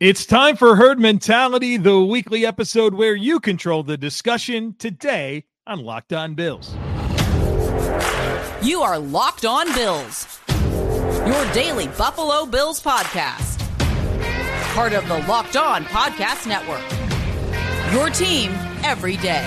It's time for Herd Mentality, the weekly episode where you control the discussion today on Locked On Bills. You are Locked On Bills, your daily Buffalo Bills podcast. Part of the Locked On Podcast Network. Your team every day.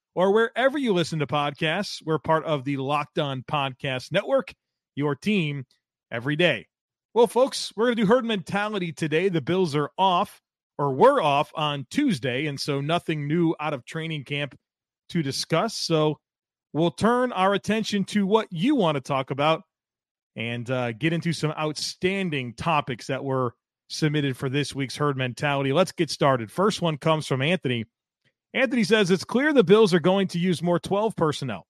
or wherever you listen to podcasts. We're part of the Locked On Podcast Network, your team every day. Well, folks, we're going to do herd mentality today. The Bills are off, or were off on Tuesday, and so nothing new out of training camp to discuss. So we'll turn our attention to what you want to talk about and uh, get into some outstanding topics that were submitted for this week's herd mentality. Let's get started. First one comes from Anthony. Anthony says it's clear the Bills are going to use more 12 personnel,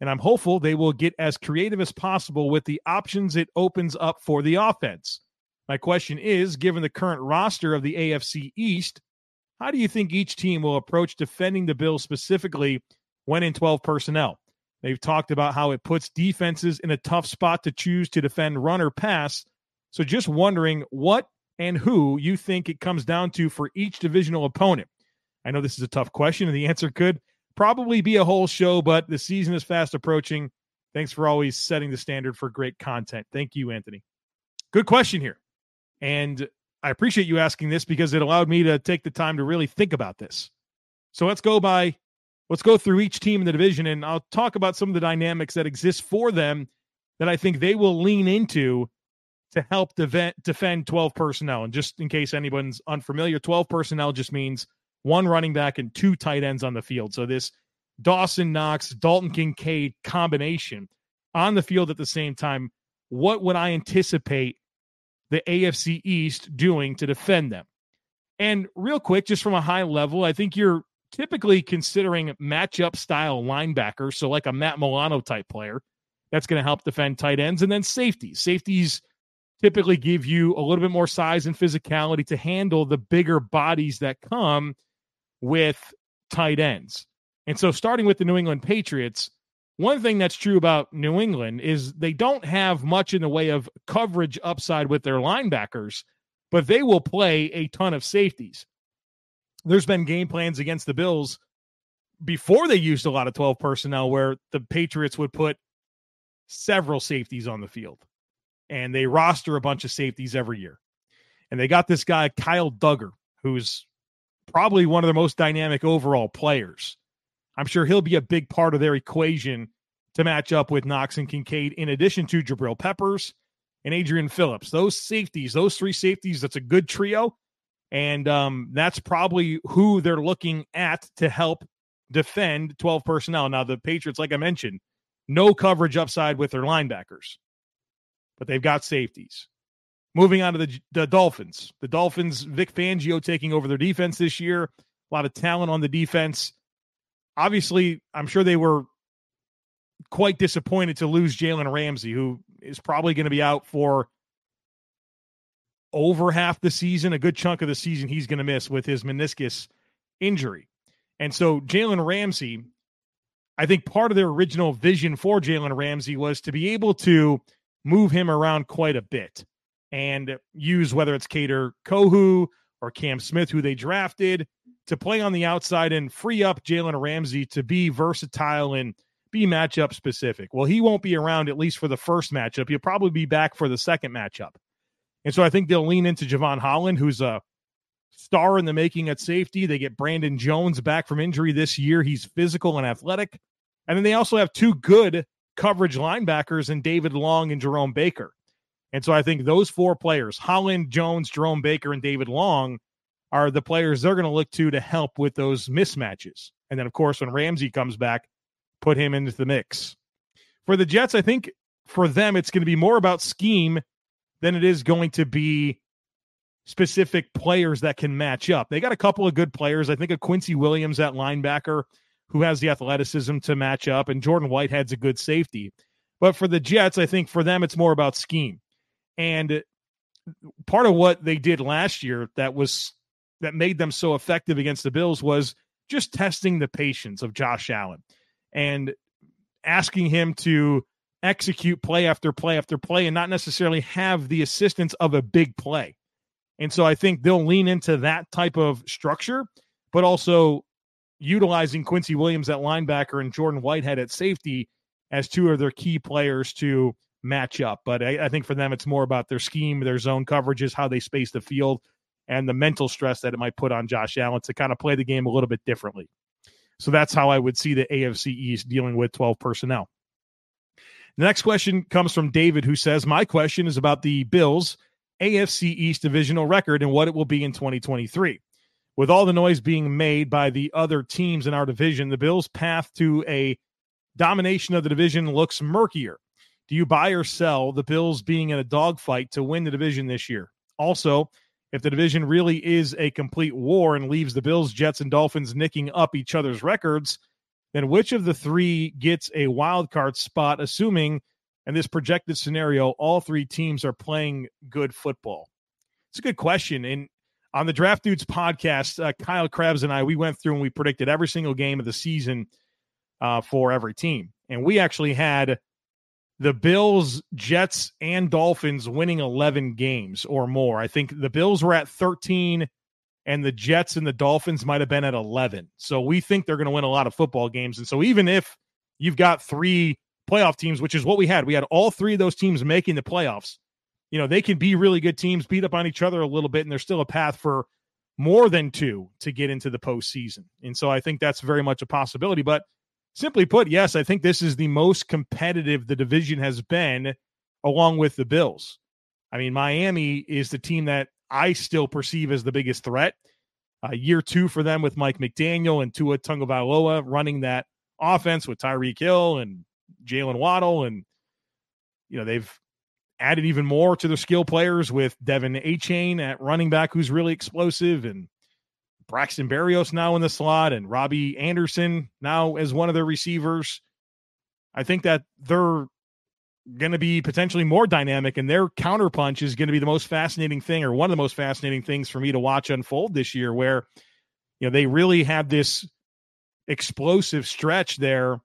and I'm hopeful they will get as creative as possible with the options it opens up for the offense. My question is given the current roster of the AFC East, how do you think each team will approach defending the Bills specifically when in 12 personnel? They've talked about how it puts defenses in a tough spot to choose to defend run or pass. So just wondering what and who you think it comes down to for each divisional opponent. I know this is a tough question, and the answer could probably be a whole show, but the season is fast approaching. Thanks for always setting the standard for great content. Thank you, Anthony. Good question here. And I appreciate you asking this because it allowed me to take the time to really think about this. So let's go by, let's go through each team in the division, and I'll talk about some of the dynamics that exist for them that I think they will lean into to help defend 12 personnel. And just in case anyone's unfamiliar, 12 personnel just means one running back and two tight ends on the field. So this Dawson Knox, Dalton Kincaid combination on the field at the same time, what would I anticipate the AFC East doing to defend them? And real quick, just from a high level, I think you're typically considering matchup style linebackers. So, like a Matt Milano type player that's going to help defend tight ends. And then safeties. Safeties typically give you a little bit more size and physicality to handle the bigger bodies that come with tight ends. And so, starting with the New England Patriots, one thing that's true about New England is they don't have much in the way of coverage upside with their linebackers, but they will play a ton of safeties. There's been game plans against the Bills before they used a lot of 12 personnel where the Patriots would put several safeties on the field and they roster a bunch of safeties every year. And they got this guy, Kyle Dugger, who's probably one of the most dynamic overall players. I'm sure he'll be a big part of their equation to match up with Knox and Kincaid, in addition to Jabril Peppers and Adrian Phillips. Those safeties, those three safeties, that's a good trio. And um, that's probably who they're looking at to help defend 12 personnel. Now, the Patriots, like I mentioned, no coverage upside with their linebackers, but they've got safeties. Moving on to the, the Dolphins. The Dolphins, Vic Fangio taking over their defense this year. A lot of talent on the defense. Obviously, I'm sure they were quite disappointed to lose Jalen Ramsey, who is probably going to be out for over half the season, a good chunk of the season he's going to miss with his meniscus injury. And so Jalen Ramsey, I think part of their original vision for Jalen Ramsey was to be able to move him around quite a bit and use whether it's Kader Kohou or Cam Smith, who they drafted, to play on the outside and free up Jalen Ramsey to be versatile and be matchup specific. Well, he won't be around at least for the first matchup. He'll probably be back for the second matchup. And so I think they'll lean into Jevon Holland, who's a star in the making at safety. They get Brandon Jones back from injury this year. He's physical and athletic. And then they also have two good coverage linebackers in David Long and Jerome Baker. And so I think those four players, Holland, Jones, Jerome Baker, and David Long, are the players they're going to look to to help with those mismatches. And then, of course, when Ramsey comes back, put him into the mix. For the Jets, I think for them, it's going to be more about scheme than it is going to be specific players that can match up. They got a couple of good players. I think a Quincy Williams at linebacker who has the athleticism to match up, and Jordan Whitehead's a good safety. But for the Jets, I think for them it's more about scheme. And part of what they did last year that was that made them so effective against the Bills was just testing the patience of Josh Allen and asking him to execute play after play after play and not necessarily have the assistance of a big play. And so I think they'll lean into that type of structure, but also utilizing Quincy Williams at linebacker and Jordan Whitehead at safety as two of their key players to match up. But I, I, think for them, it's more about their scheme, their zone coverages, how they space the field, and the mental stress that it might put on Josh Allen to kind of play the game a little bit differently. So that's how I would see the AFC East dealing with 12 personnel. The next question comes from David, who says, My question is about the Bills' AFC East divisional record and what it will be in 2023. With all the noise being made by the other teams in our division, the Bills' path to a domination of the division looks murkier. Do you buy or sell the Bills being in a dogfight to win the division this year? Also, if the division really is a complete war and leaves the Bills, Jets, and Dolphins nicking up each other's records, then which of the three gets a wild card spot, assuming in this projected scenario, all three teams are playing good football? It's a good question. And on the Draft Dudes podcast, uh, Kyle Crabbs and I, we went through and we predicted every single game of the season uh, for every team. And we actually had the Bills, Jets, and Dolphins winning 11 games or more. I think the Bills were at 13 and the Jets and the Dolphins might have been at 11. So we think they're going to win a lot of football games. And so even if you've got three playoff teams, which is what we had, we had all three of those teams making the playoffs. You know, they can be really good teams, beat up on each other a little bit, and there's still a path for more than two to get into the postseason. And so I think that's very much a possibility. But simply put, yes, I think this is the most competitive the division has been, along with the Bills. I mean, Miami is the team that I still perceive as the biggest threat. Uh, year two for them with Mike McDaniel and Tua Tagovailoa running that offense with Tyreek Hill and Jaylen Waddle, and you know they've added even more to their skill players with De'Von Achane at running back, who's really explosive, and Braxton Berrios now in the slot and Robbie Anderson now as one of their receivers. I think that they're going to be potentially more dynamic, and their counterpunch is going to be the most fascinating thing, or one of the most fascinating things for me to watch unfold this year, where you know they really have this explosive stretch there,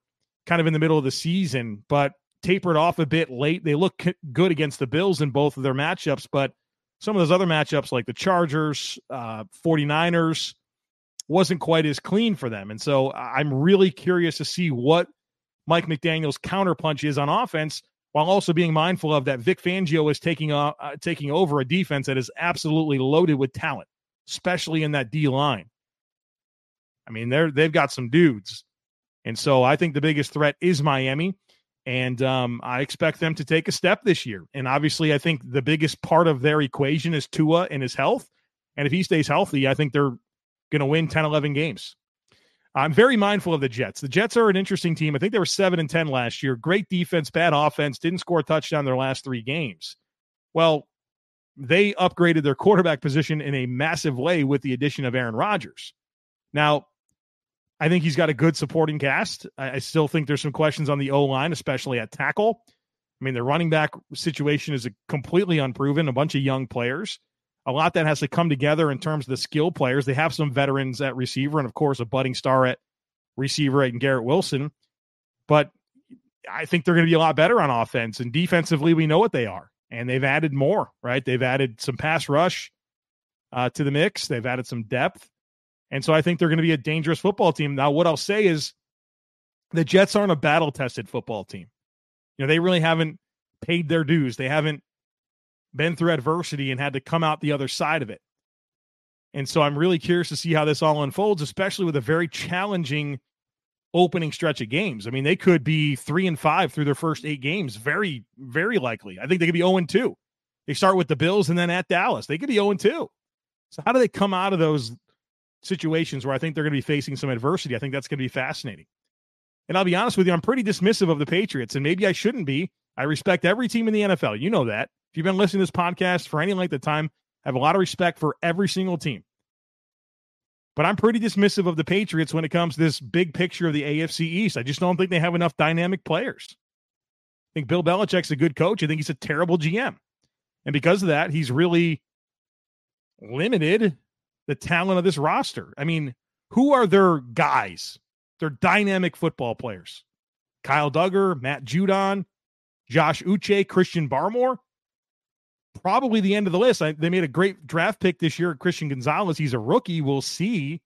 kind of in the middle of the season, but tapered off a bit late. They look good against the Bills in both of their matchups, but some of those other matchups like the Chargers, uh, 49ers wasn't quite as clean for them. And so I'm really curious to see what Mike McDaniel's counterpunch is on offense while also being mindful of that Vic Fangio is taking uh, uh, taking over a defense that is absolutely loaded with talent, especially in that D line. I mean, they're they've got some dudes. And so I think the biggest threat is Miami. And um, I expect them to take a step this year. And obviously, I think the biggest part of their equation is Tua and his health. And if he stays healthy, I think they're going to win 10, 11 games. I'm very mindful of the Jets. The Jets are an interesting team. I think they were 7 and 10 last year. Great defense, bad offense, didn't score a touchdown their last three games. Well, they upgraded their quarterback position in a massive way with the addition of Aaron Rodgers. Now, I think he's got a good supporting cast. I, I still think there's some questions on the O line, especially at tackle. I mean, the running back situation is completely unproven, a bunch of young players. A lot that has to come together in terms of the skill players. They have some veterans at receiver, and of course, a budding star at receiver and Garrett Wilson. But I think they're going to be a lot better on offense. And defensively, we know what they are. And they've added more, right? They've added some pass rush uh, to the mix, they've added some depth. And so I think they're going to be a dangerous football team. Now, what I'll say is the Jets aren't a battle tested football team. You know, they really haven't paid their dues. They haven't been through adversity and had to come out the other side of it. And so I'm really curious to see how this all unfolds, especially with a very challenging opening stretch of games. I mean, they could be three and five through their first eight games. Very, very likely. I think they could be 0 and 2. They start with the Bills and then at Dallas. They could be 0 and 2. So how do they come out of those situations where I think they're going to be facing some adversity. I think that's going to be fascinating. And I'll be honest with you, I'm pretty dismissive of the Patriots, and maybe I shouldn't be. I respect every team in the NFL. You know that. If you've been listening to this podcast for any length of time, I have a lot of respect for every single team. But I'm pretty dismissive of the Patriots when it comes to this big picture of the AFC East. I just don't think they have enough dynamic players. I think Bill Belichick's a good coach. I think he's a terrible GM. And because of that, he's really limited the talent of this roster. I mean, who are their guys? They're dynamic football players. Kyle Dugger, Matt Judon, Josh Uche, Christian Barmore. Probably the end of the list. I, they made a great draft pick this year, Christian Gonzalez. He's a rookie. We'll see.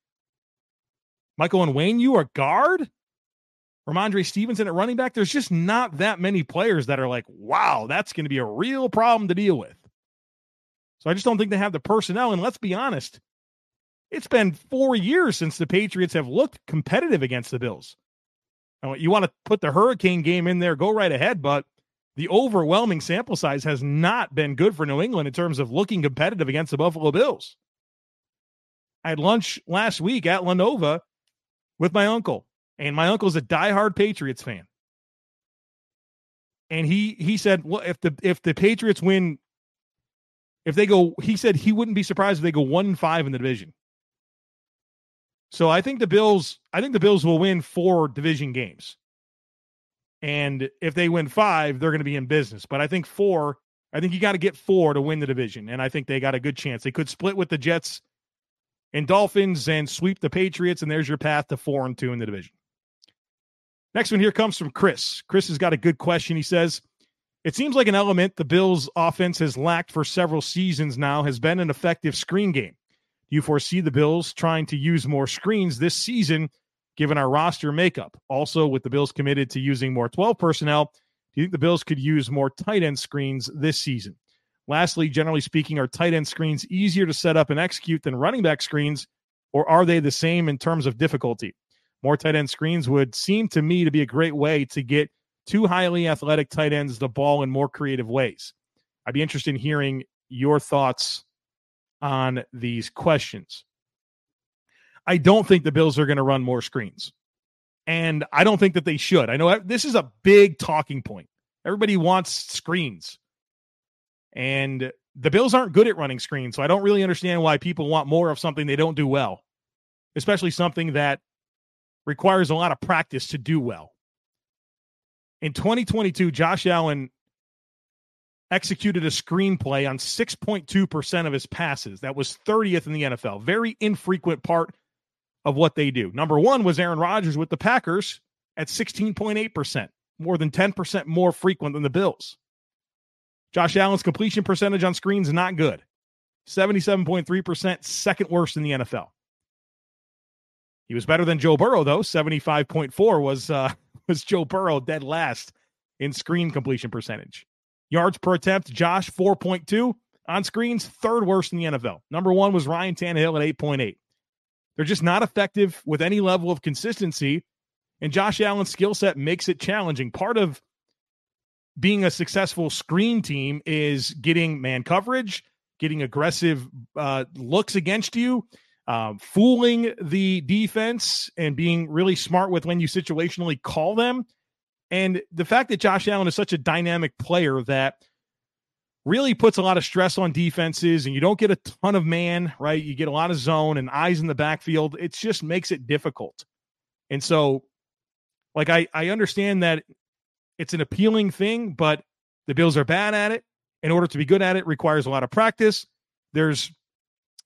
Michael Onwenu are guard. Rhamondre Stevenson at running back. There's just not that many players that are like, wow, that's going to be a real problem to deal with. So I just don't think they have the personnel. And let's be honest, it's been four years since the Patriots have looked competitive against the Bills. You want to put the Hurricane game in there, go right ahead, but the overwhelming sample size has not been good for New England in terms of looking competitive against the Buffalo Bills. I had lunch last week at La Nova with my uncle, and my uncle's a diehard Patriots fan. And he he said, well, if the if the Patriots win, if they go, he said he wouldn't be surprised if they go one five in the division. So I think the Bills, I think the Bills will win four division games. And if they win five, they're going to be in business. But I think four, I think you got to get four to win the division. And I think they got a good chance. They could split with the Jets and Dolphins and sweep the Patriots. And there's your path to four and two in the division. Next one here comes from Chris. Chris has got a good question. He says, It seems like an element the Bills' offense has lacked for several seasons now has been an effective screen game Do you foresee the Bills trying to use more screens this season, given our roster makeup? Also, with the Bills committed to using more 12 personnel, do you think the Bills could use more tight end screens this season? Lastly, generally speaking, are tight end screens easier to set up and execute than running back screens, or are they the same in terms of difficulty? More tight end screens would seem to me to be a great way to get two highly athletic tight ends the ball in more creative ways. I'd be interested in hearing your thoughts on these questions. I don't think the Bills are going to run more screens. And I don't think that they should. I know this is a big talking point. Everybody wants screens. And the Bills aren't good at running screens. So I don't really understand why people want more of something they don't do well, especially something that requires a lot of practice to do well. In 2022, Josh Allen executed a screenplay on 6.2% of his passes. That was 30th in the NFL. Very infrequent part of what they do. Number one was Aaron Rodgers with the Packers at 16.8%, more than 10% more frequent than the Bills. Josh Allen's completion percentage on screens not good. 77.3%, second worst in the NFL. He was better than Joe Burrow, though. 75.4 was uh, was Joe Burrow dead last in screen completion percentage. Yards per attempt, Josh, 4.2. On screens, third worst in the NFL. Number one was Ryan Tannehill at 8.8. They're just not effective with any level of consistency. And Josh Allen's skill set makes it challenging. Part of being a successful screen team is getting man coverage, getting aggressive uh, looks against you, uh, fooling the defense, and being really smart with when you situationally call them. And the fact that Josh Allen is such a dynamic player that really puts a lot of stress on defenses and you don't get a ton of man, right? You get a lot of zone and eyes in the backfield. It just makes it difficult. And so, like, I, I understand that it's an appealing thing, but the Bills are bad at it. In order to be good at it, requires a lot of practice. There's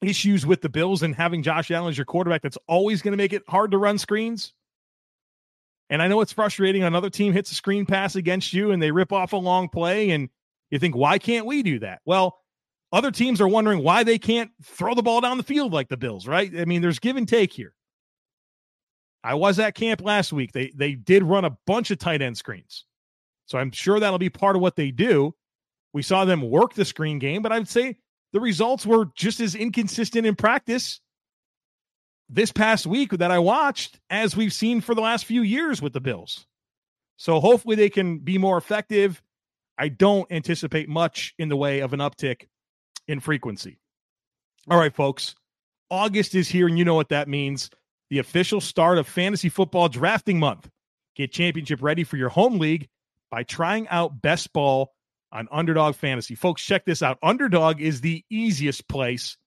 issues with the Bills and having Josh Allen as your quarterback that's always going to make it hard to run screens. And I know it's frustrating. Another team hits a screen pass against you and they rip off a long play, and you think, why can't we do that? Well, other teams are wondering why they can't throw the ball down the field like the Bills, right? I mean, there's give and take here. I was at camp last week. They they did run a bunch of tight end screens. So I'm sure that'll be part of what they do. We saw them work the screen game, but I would say the results were just as inconsistent in practice this past week that I watched, as we've seen for the last few years with the Bills. So hopefully they can be more effective. I don't anticipate much in the way of an uptick in frequency. All right, folks. August is here, and you know what that means the official start of fantasy football drafting month. Get championship ready for your home league by trying out Best Ball on Underdog Fantasy. Folks, check this out. Underdog is the easiest place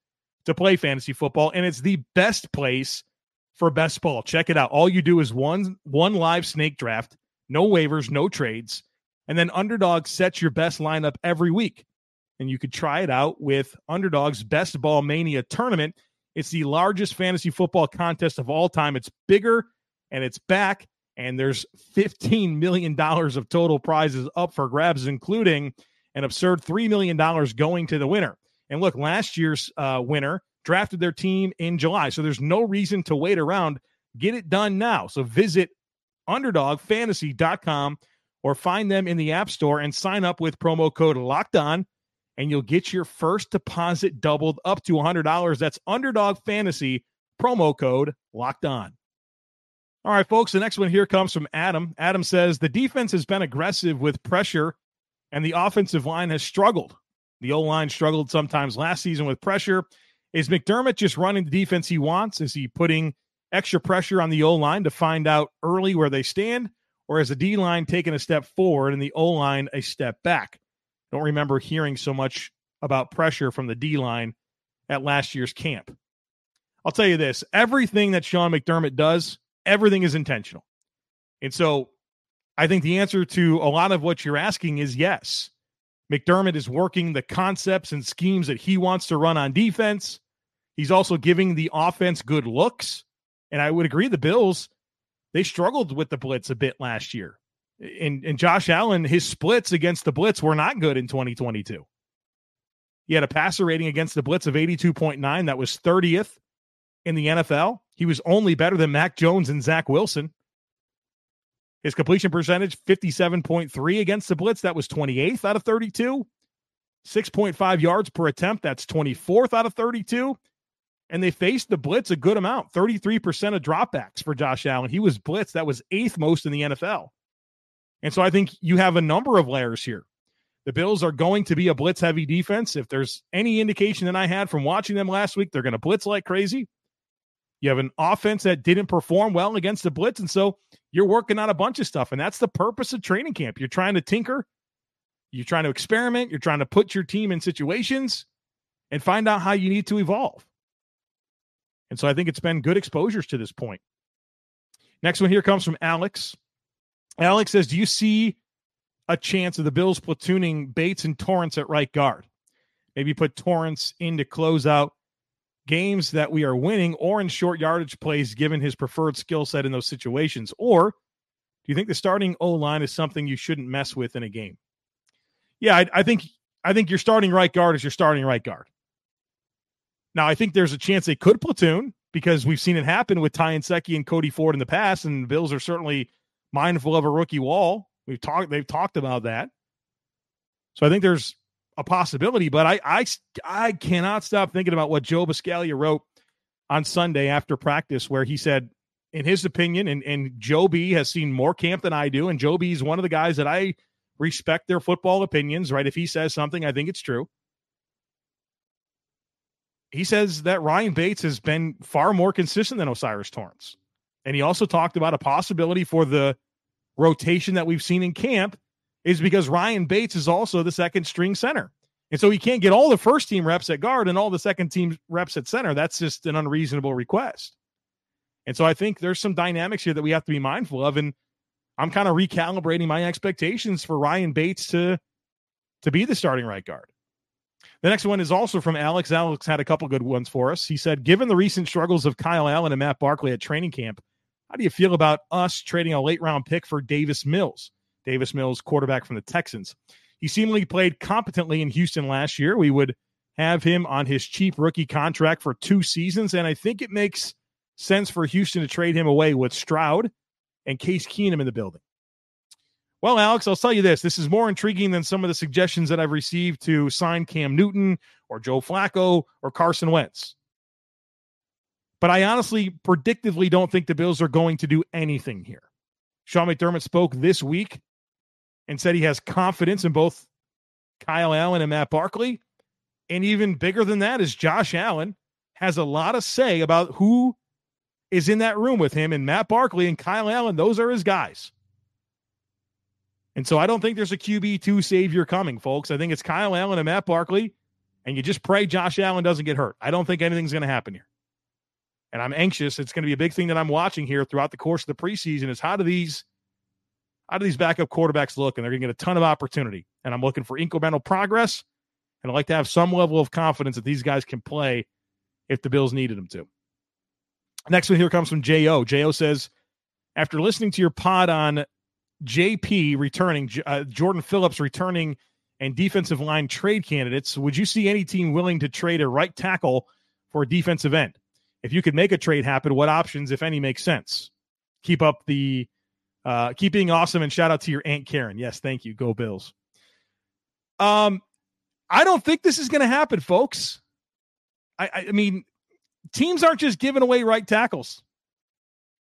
to play fantasy football, and it's the best place for best ball. Check it out. All you do is one one live snake draft, no waivers, no trades, and then Underdog sets your best lineup every week. And you could try it out with Underdog's Best Ball Mania tournament. It's the largest fantasy football contest of all time. It's bigger and it's back and there's $15 million of total prizes up for grabs, including an absurd $3 million going to the winner. And look, last year's uh, winner drafted their team in July. So there's no reason to wait around. Get it done now. So visit underdogfantasy.com or find them in the App Store and sign up with promo code locked on, and you'll get your first deposit doubled up to $100. That's underdog fantasy promo code locked on. All right, folks. The next one here comes from Adam. Adam says the defense has been aggressive with pressure, and the offensive line has struggled. The O line struggled sometimes last season with pressure. Is McDermott just running the defense he wants? Is he putting extra pressure on the O line to find out early where they stand? Or is the D line taking a step forward and the O line a step back? Don't remember hearing so much about pressure from the D line at last year's camp. I'll tell you this everything that Sean McDermott does everything is intentional. And so I think the answer to a lot of what you're asking is yes. McDermott is working the concepts and schemes that he wants to run on defense. He's also giving the offense good looks. And I would agree the Bills, they struggled with the blitz a bit last year. And, and Josh Allen, his splits against the blitz were not good in 2022. He had a passer rating against the blitz of 82.9. That was 30th in the NFL. He was only better than Mac Jones and Zach Wilson. His completion percentage, 57.3 against the blitz. That was 28th out of 32. 6.5 yards per attempt. That's 24th out of 32. And they faced the blitz a good amount 33% of dropbacks for Josh Allen. He was blitzed. That was eighth most in the NFL. And so I think you have a number of layers here. The Bills are going to be a blitz heavy defense. If there's any indication that I had from watching them last week, they're going to blitz like crazy. You have an offense that didn't perform well against the blitz. And so you're working on a bunch of stuff. And that's the purpose of training camp. You're trying to tinker, you're trying to experiment, you're trying to put your team in situations and find out how you need to evolve. And so I think it's been good exposures to this point. Next one here comes from Alex. Alex says, Do you see a chance of the Bills platooning Bates and Torrence at right guard? Maybe put Torrence in to close out games that we are winning or in short yardage plays given his preferred skill set in those situations? Or do you think the starting O line is something you shouldn't mess with in a game? Yeah, I, I, think I think your starting right guard is your starting right guard. Now, I think there's a chance they could platoon because we've seen it happen with Ty Nsekhe and Cody Ford in the past, and the Bills are certainly mindful of a rookie wall. We've talked they've talked about that. So I think there's a possibility, but I I I cannot stop thinking about what Joe Buscaglia wrote on Sunday after practice, where he said, in his opinion, and, and Joe B has seen more camp than I do, and Joe B is one of the guys that I respect their football opinions, right? If he says something, I think it's true. He says that Ryan Bates has been far more consistent than O'Cyrus Torrence. And he also talked about a possibility for the rotation that we've seen in camp is because Ryan Bates is also the second string center. And so he can't get all the first team reps at guard and all the second team reps at center. That's just an unreasonable request. And so I think there's some dynamics here that we have to be mindful of. And I'm kind of recalibrating my expectations for Ryan Bates to to be the starting right guard. The next one is also from Alex. Alex had a couple good ones for us. He said, given the recent struggles of Kyle Allen and Matt Barkley at training camp, how do you feel about us trading a late round pick for Davis Mills? Davis Mills, quarterback from the Texans. He seemingly played competently in Houston last year. We would have him on his cheap rookie contract for two seasons, and I think it makes sense for Houston to trade him away with Stroud and Case Keenum in the building. Well, Alex, I'll tell you this. This is more intriguing than some of the suggestions that I've received to sign Cam Newton or Joe Flacco or Carson Wentz. But I honestly, predictively don't think the Bills are going to do anything here. Sean McDermott spoke this week and said he has confidence in both Kyle Allen and Matt Barkley. And even bigger than that is Josh Allen has a lot to say about who is in that room with him. And Matt Barkley and Kyle Allen, those are his guys. And so I don't think there's a QB2 savior coming, folks. I think it's Kyle Allen and Matt Barkley, and you just pray Josh Allen doesn't get hurt. I don't think anything's going to happen here. And I'm anxious. It's going to be a big thing that I'm watching here throughout the course of the preseason is how do these how do these backup quarterbacks look? And they're going to get a ton of opportunity. And I'm looking for incremental progress. And I'd like to have some level of confidence that these guys can play if the Bills needed them to. Next one here comes from J.O. J.O. says, after listening to your pod on JP returning, uh, Jordan Phillips returning, and defensive line trade candidates, would you see any team willing to trade a right tackle for a defensive end? If you could make a trade happen, what options, if any, make sense? Keep up the uh, keep being awesome and shout out to your aunt Karen. Yes, thank you. Go Bills. Um, I don't think this is going to happen, folks. I, I mean, teams aren't just giving away right tackles.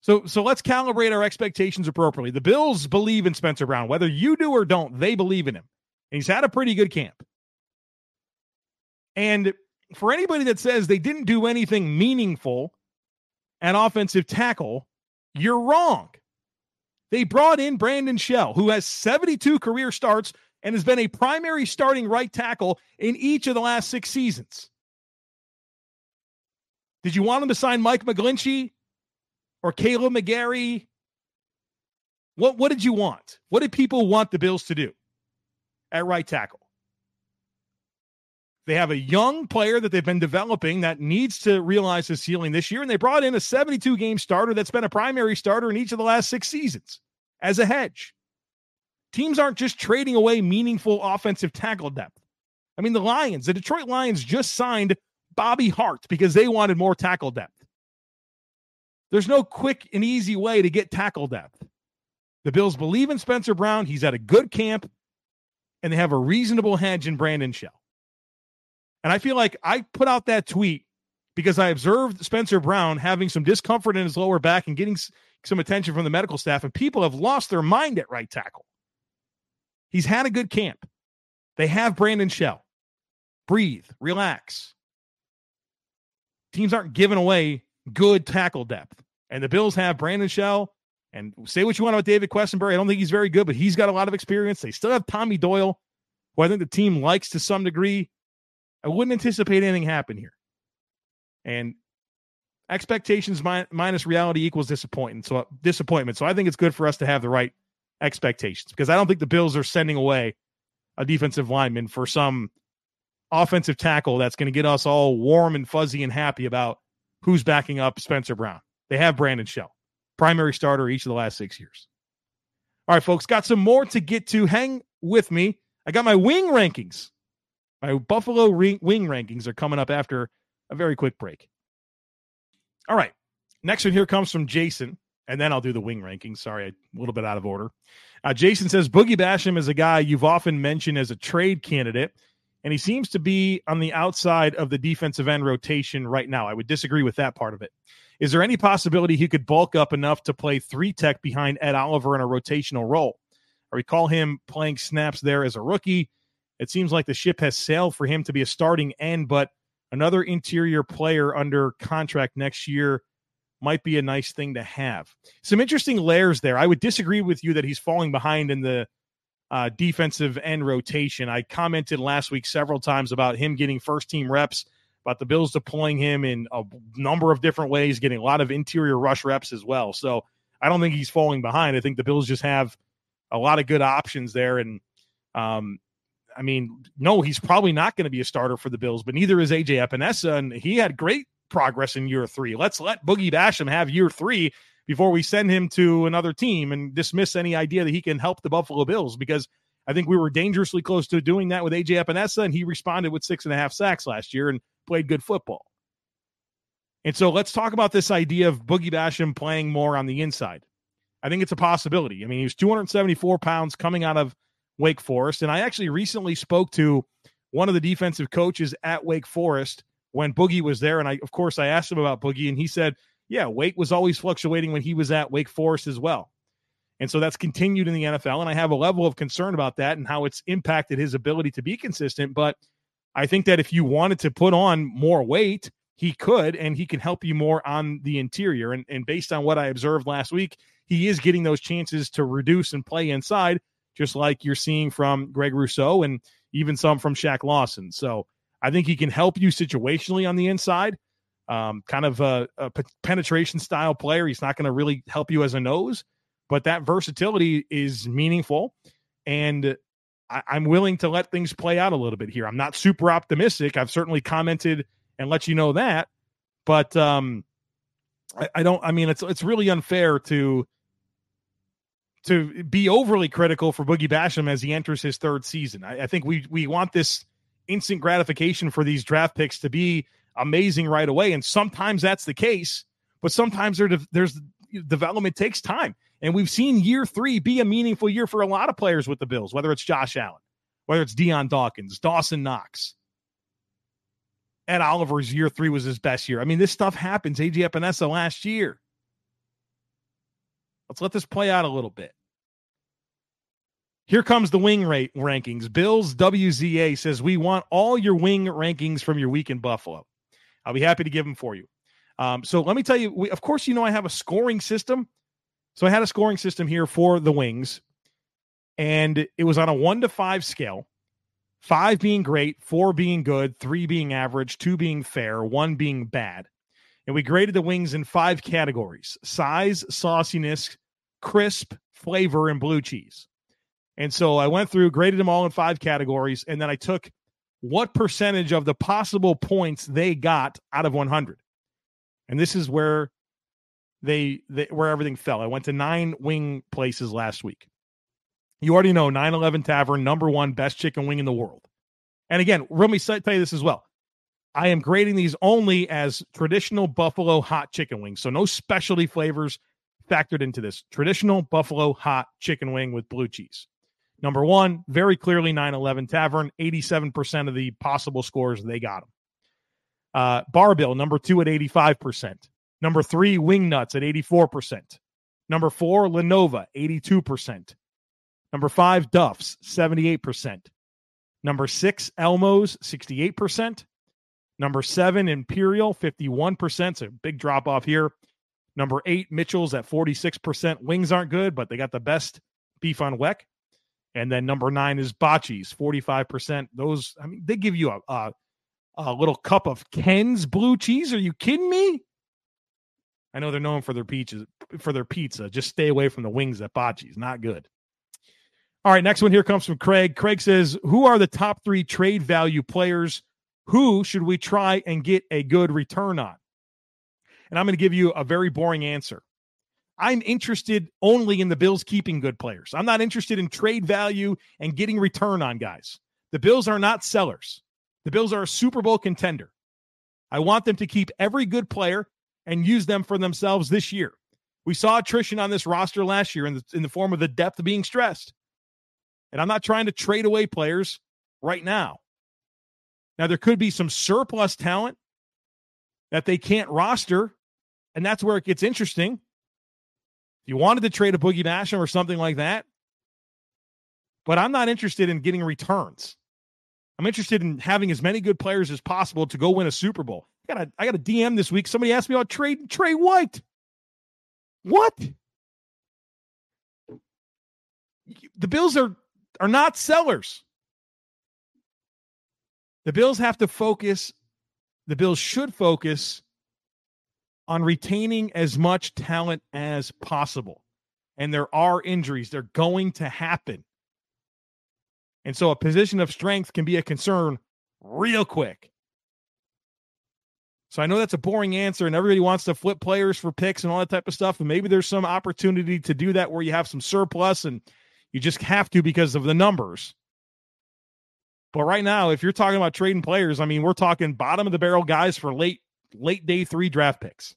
So so let's calibrate our expectations appropriately. The Bills believe in Spencer Brown, whether you do or don't. They believe in him. And he's had a pretty good camp. And for anybody that says they didn't do anything meaningful at offensive tackle, you're wrong. They brought in Brandon Shell, who has 72 career starts and has been a primary starting right tackle in each of the last six seasons. Did you want him to sign Mike McGlinchey or Kaleb McGary? What, what did you want? What did people want the Bills to do at right tackle? They have a young player that they've been developing that needs to realize his ceiling this year, and they brought in a 72 game starter that's been a primary starter in each of the last six seasons as a hedge. Teams aren't just trading away meaningful offensive tackle depth. I mean, the Lions, the Detroit Lions just signed Bobby Hart because they wanted more tackle depth. There's no quick and easy way to get tackle depth. The Bills believe in Spencer Brown. He's at a good camp, and they have a reasonable hedge in Brandon Shell. And I feel like I put out that tweet because I observed Spencer Brown having some discomfort in his lower back and getting some attention from the medical staff, and people have lost their mind at right tackle. He's had a good camp. They have Brandon Shell. Breathe, relax. Teams aren't giving away good tackle depth. And the Bills have Brandon Shell. And say what you want about David Quessenberry. I don't think he's very good, but he's got a lot of experience. They still have Tommy Doyle, who I think the team likes to some degree. I wouldn't anticipate anything happen here. And expectations mi- minus reality equals disappointment. So disappointment. So I think it's good for us to have the right expectations because I don't think the Bills are sending away a defensive lineman for some offensive tackle that's going to get us all warm and fuzzy and happy about who's backing up Spencer Brown. They have Brandon Shell, primary starter each of the last six years. All right, folks, got some more to get to. Hang with me. I got my wing rankings. My Buffalo wing rankings are coming up after a very quick break. All right. Next one here comes from Jason, and then I'll do the wing rankings. Sorry, a little bit out of order. Uh, Jason says Boogie Basham is a guy you've often mentioned as a trade candidate and he seems to be on the outside of the defensive end rotation right now. I would disagree with that part of it. Is there any possibility he could bulk up enough to play three tech behind Ed Oliver in a rotational role? I recall him playing snaps there as a rookie. It seems like the ship has sailed for him to be a starting end, but another interior player under contract next year might be a nice thing to have. Some interesting layers there. I would disagree with you that he's falling behind in the uh, defensive end rotation. I commented last week several times about him getting first team reps, about the Bills deploying him in a number of different ways, getting a lot of interior rush reps as well. So I don't think he's falling behind. I think the Bills just have a lot of good options there. And um, I mean, no, he's probably not going to be a starter for the Bills, but neither is AJ Epenesa. And he had great progress in year three. Let's let Boogie Basham have year three before we send him to another team and dismiss any idea that he can help the Buffalo Bills because I think we were dangerously close to doing that with AJ Epenesa, and he responded with six and a half sacks last year and played good football. And so let's talk about this idea of Boogie Basham playing more on the inside. I think it's a possibility. I mean, he was 274 pounds coming out of Wake Forest. And I actually recently spoke to one of the defensive coaches at Wake Forest when Boogie was there. And I, of course, I asked him about Boogie, and he said, yeah, Wake was always fluctuating when he was at Wake Forest as well. And so that's continued in the NFL. And I have a level of concern about that and how it's impacted his ability to be consistent. But I think that if you wanted to put on more weight, he could, and he can help you more on the interior. And, and based on what I observed last week, he is getting those chances to reduce and play inside, just like you're seeing from Greg Rousseau and even some from Shaq Lawson. So I think he can help you situationally on the inside. Um, kind of a, penetration style player. He's not going to really help you as a nose, but that versatility is meaningful. And I, I'm willing to let things play out a little bit here. I'm not super optimistic. I've certainly commented and let you know that, but um, I, I don't. I mean, it's it's really unfair to to be overly critical for Boogie Basham as he enters his third season. I, I, think we we want this instant gratification for these draft picks to be amazing right away, and sometimes that's the case, but sometimes there there's development takes time, and we've seen year three be a meaningful year for a lot of players with the Bills, whether it's Josh Allen, whether it's Dion Dawkins, Dawson Knox. Ed Oliver's year three was his best year. I mean, this stuff happens. AJ Epenesa last year. Let's let this play out a little bit. Here comes the wing rate rankings. Bills WZA says we want all your wing rankings from your week in Buffalo. I'll be happy to give them for you. Um, so let me tell you, we, of course, you know I have a scoring system. So I had a scoring system here for the wings, and it was on a one to five scale. Five being great, four being good, three being average, two being fair, one being bad. And we graded the wings in five categories size, sauciness, crisp, flavor, and blue cheese. And so I went through, graded them all in five categories, and then I took what percentage of the possible points they got out of 100. And this is where they, they where everything fell. I went to nine wing places last week. You already know 911 Tavern, number one best chicken wing in the world. And again, let me tell you this as well. I am grading these only as traditional buffalo hot chicken wings. So no specialty flavors factored into this. Traditional buffalo hot chicken wing with blue cheese. Number one, very clearly 9 11 Tavern, 87% of the possible scores, they got them. Uh, Bar-Bill, number two at 85%. Number three, Wing Nuts at 84%. Number four, La Nova, 82%. Number five, Duff's, 78%. Number six, Elmo's, 68%. Number seven, Imperial, 51%. So big drop off here. Number eight, Mitchell's at 46%. Wings aren't good, but they got the best beef on weck. And then number nine is Bocce's, 45%. Those, I mean, they give you a, a, a little cup of Ken's blue cheese. Are you kidding me? I know they're known for their peaches, for their pizza. Just stay away from the wings at Bocce's. Not good. All right, next one here comes from Craig. Craig says, Who are the top three trade value players? Who should we try and get a good return on? And I'm going to give you a very boring answer. I'm interested only in the Bills keeping good players. I'm not interested in trade value and getting return on guys. The Bills are not sellers. The Bills are a Super Bowl contender. I want them to keep every good player and use them for themselves this year. We saw attrition on this roster last year in the, in the form of the depth being stressed. And I'm not trying to trade away players right now. Now, there could be some surplus talent that they can't roster, and that's where it gets interesting you wanted to trade a Boogie Basham or something like that, but I'm not interested in getting returns. I'm interested in having as many good players as possible to go win a Super Bowl. I got a, I got a DM this week. Somebody asked me about trade Trey White. What? The Bills are are not sellers. The Bills have to focus. The Bills should focus on retaining as much talent as possible. And there are injuries, they're going to happen. And so a position of strength can be a concern real quick. So I know that's a boring answer, and everybody wants to flip players for picks and all that type of stuff. And maybe there's some opportunity to do that where you have some surplus and you just have to because of the numbers. But right now, if you're talking about trading players, I mean, we're talking bottom of the barrel guys for late late day three draft picks.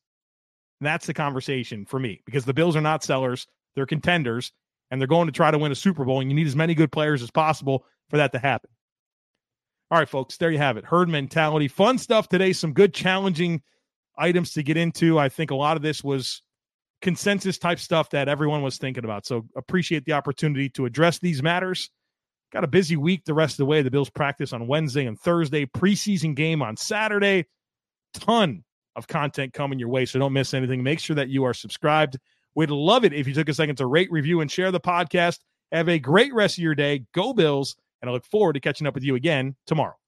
That's the conversation for me because the Bills are not sellers, they're contenders, and they're going to try to win a Super Bowl. And you need as many good players as possible for that to happen. All right, folks, there you have it. Herd mentality. Fun stuff today. Some good challenging items to get into. I think a lot of this was consensus type stuff that everyone was thinking about. So appreciate the opportunity to address these matters. Got a busy week the rest of the way. The Bills practice on Wednesday and Thursday, preseason game on Saturday. Ton of content coming your way. So don't miss anything. Make sure that you are subscribed. We'd love it if you took a second to rate, review, and share the podcast. Have a great rest of your day. Go Bills. And I look forward to catching up with you again tomorrow.